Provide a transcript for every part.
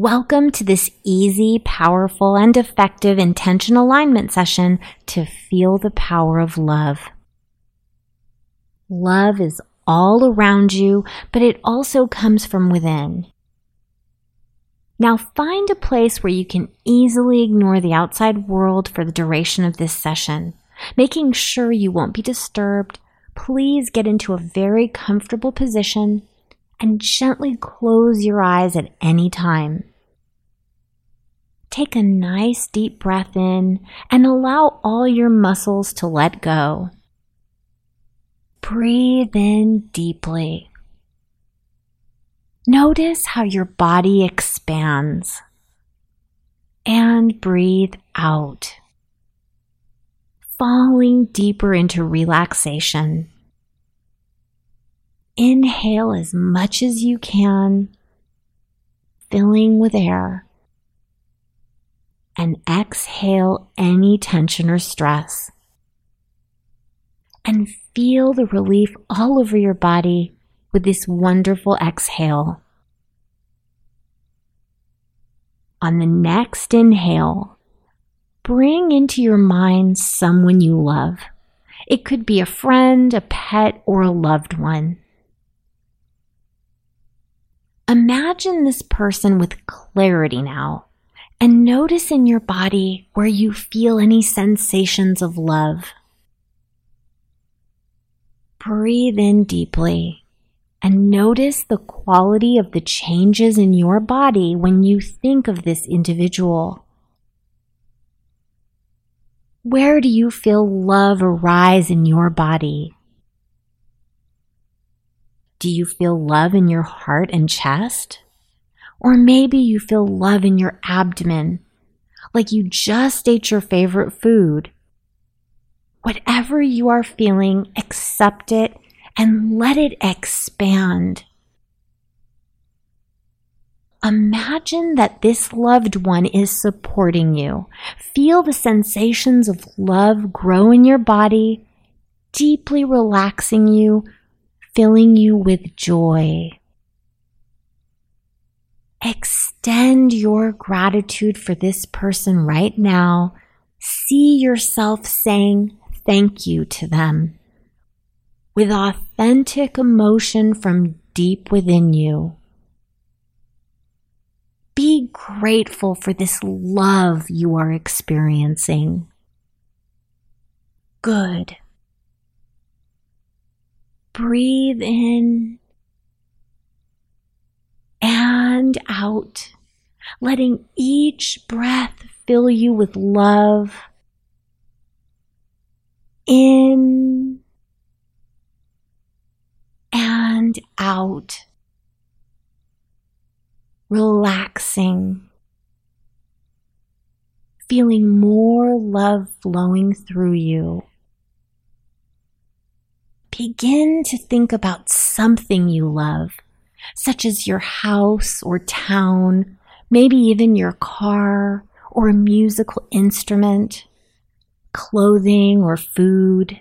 Welcome to this easy, powerful, and effective intention alignment session to feel the power of love. Love is all around you, but it also comes from within. Now find a place where you can easily ignore the outside world for the duration of this session, making sure you won't be disturbed. Please get into a very comfortable position and gently close your eyes at any time. Take a nice deep breath in and allow all your muscles to let go. Breathe in deeply. Notice how your body expands and breathe out, falling deeper into relaxation. Inhale as much as you can, filling with air and exhale any tension or stress. And feel the relief all over your body with this wonderful exhale. On the next inhale, bring into your mind someone you love. It could be a friend, a pet, or a loved one. Imagine this person with clarity now and notice in your body where you feel any sensations of love. Breathe in deeply and notice the quality of the changes in your body when you think of this individual. Where do you feel love arise in your body? Do you feel love in your heart and chest? Or maybe you feel love in your abdomen, like you just ate your favorite food. Whatever you are feeling, accept it and let it expand. Imagine that this loved one is supporting you. Feel the sensations of love grow in your body, deeply relaxing you, filling you with joy. Extend your gratitude for this person right now. See yourself saying thank you to them with authentic emotion from deep within you. Be grateful for this love you are experiencing. Good. Breathe in and out, letting each breath fill you with love. In and out, relaxing, feeling more love flowing through you. Begin to think about something you love such as your house or town, maybe even your car or a musical instrument, clothing or food.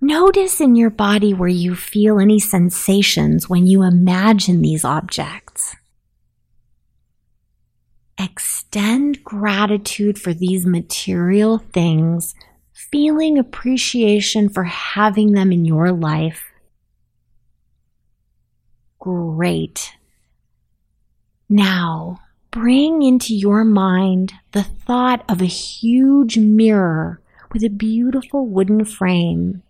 Notice in your body where you feel any sensations when you imagine these objects. Extend gratitude for these material things, feeling appreciation for having them in your life Great. Now, bring into your mind the thought of a huge mirror with a beautiful wooden frame.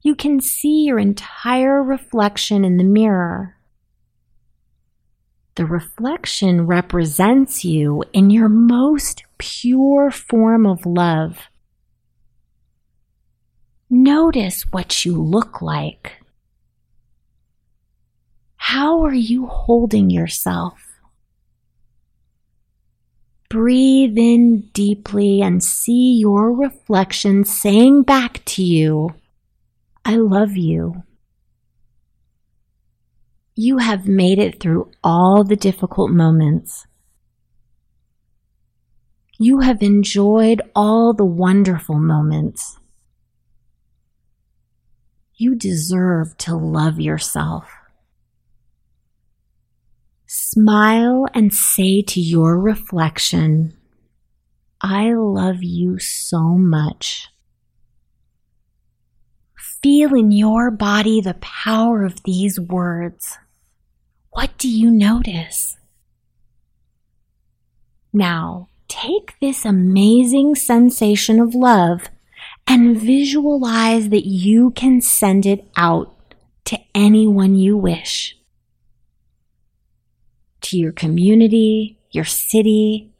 You can see your entire reflection in the mirror. The reflection represents you in your most pure form of love. Notice what you look like. How are you holding yourself? Breathe in deeply and see your reflection saying back to you, I love you. You have made it through all the difficult moments. You have enjoyed all the wonderful moments. You deserve to love yourself. Smile and say to your reflection, I love you so much. Feel in your body the power of these words. What do you notice? Now, take this amazing sensation of love and visualize that you can send it out to anyone you wish. To your community, your city,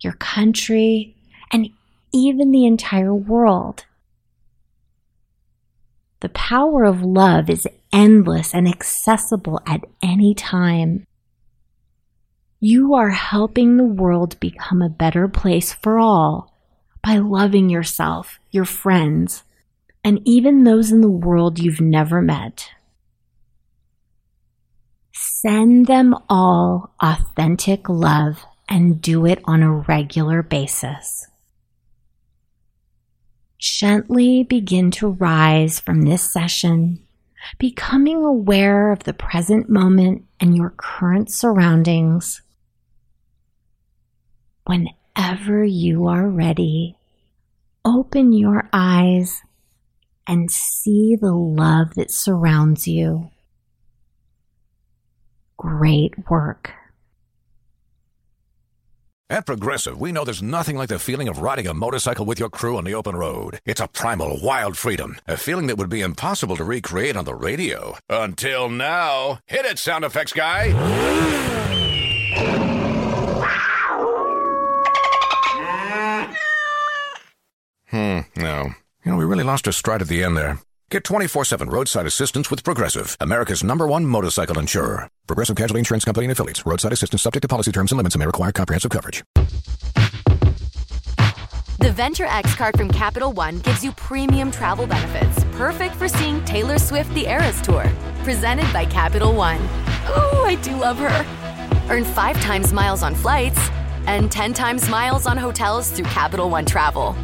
your country, and even the entire world. The power of love is endless and accessible at any time. You are helping the world become a better place for all by loving yourself, your friends, and even those in the world you've never met. Send them all authentic love and do it on a regular basis gently begin to rise from this session, becoming aware of the present moment and your current surroundings. Whenever you are ready, open your eyes and see the love that surrounds you. Great work. At Progressive, we know there's nothing like the feeling of riding a motorcycle with your crew on the open road. It's a primal, wild freedom, a feeling that would be impossible to recreate on the radio. Until now. Hit it, sound effects guy! Hmm, no. You know, we really lost our stride at the end there. Get 24 7 roadside assistance with Progressive, America's number one motorcycle insurer. Progressive Casualty Insurance Company and affiliates. Roadside assistance subject to policy terms and limits and may require comprehensive coverage. The Venture X card from Capital One gives you premium travel benefits, perfect for seeing Taylor Swift the Eras Tour. Presented by Capital One. Oh, I do love her. Earn five times miles on flights and 10 times miles on hotels through Capital One Travel.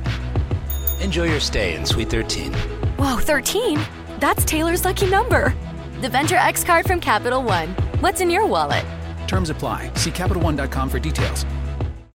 Enjoy your stay in Suite 13. Whoa, 13? That's Taylor's lucky number. The Venture X card from Capital One. What's in your wallet? Terms apply. See CapitalOne.com for details.